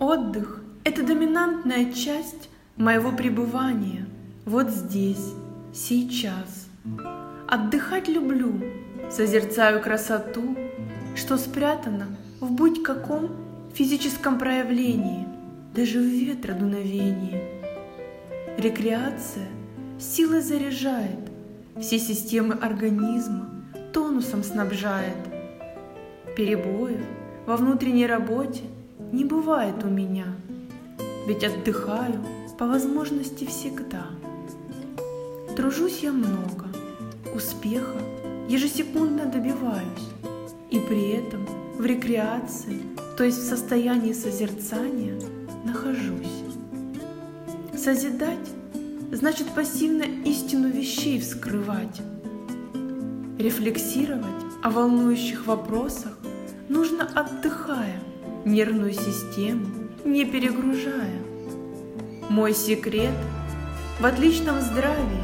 Отдых – это доминантная часть моего пребывания вот здесь, сейчас. Отдыхать люблю, созерцаю красоту, что спрятано в будь каком физическом проявлении, даже в ветродуновении. Рекреация силой заряжает, все системы организма тонусом снабжает. Перебоев во внутренней работе не бывает у меня, ведь отдыхаю по возможности всегда. Тружусь я много, успеха ежесекундно добиваюсь, и при этом в рекреации, то есть в состоянии созерцания, нахожусь. Созидать значит пассивно истину вещей вскрывать. Рефлексировать о волнующих вопросах нужно отдыхая, нервную систему не перегружая. Мой секрет в отличном здравии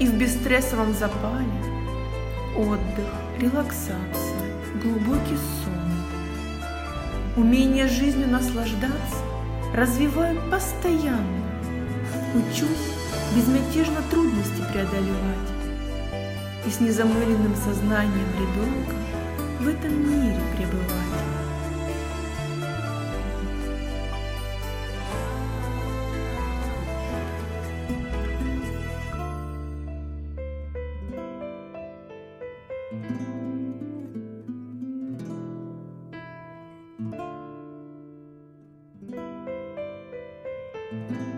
и в бесстрессовом запале отдых, релаксация, глубокий сон. Умение жизнью наслаждаться развиваю постоянно. Учусь безмятежно трудности преодолевать. И с незамыленным сознанием ребенка в этом мире пребывать. Música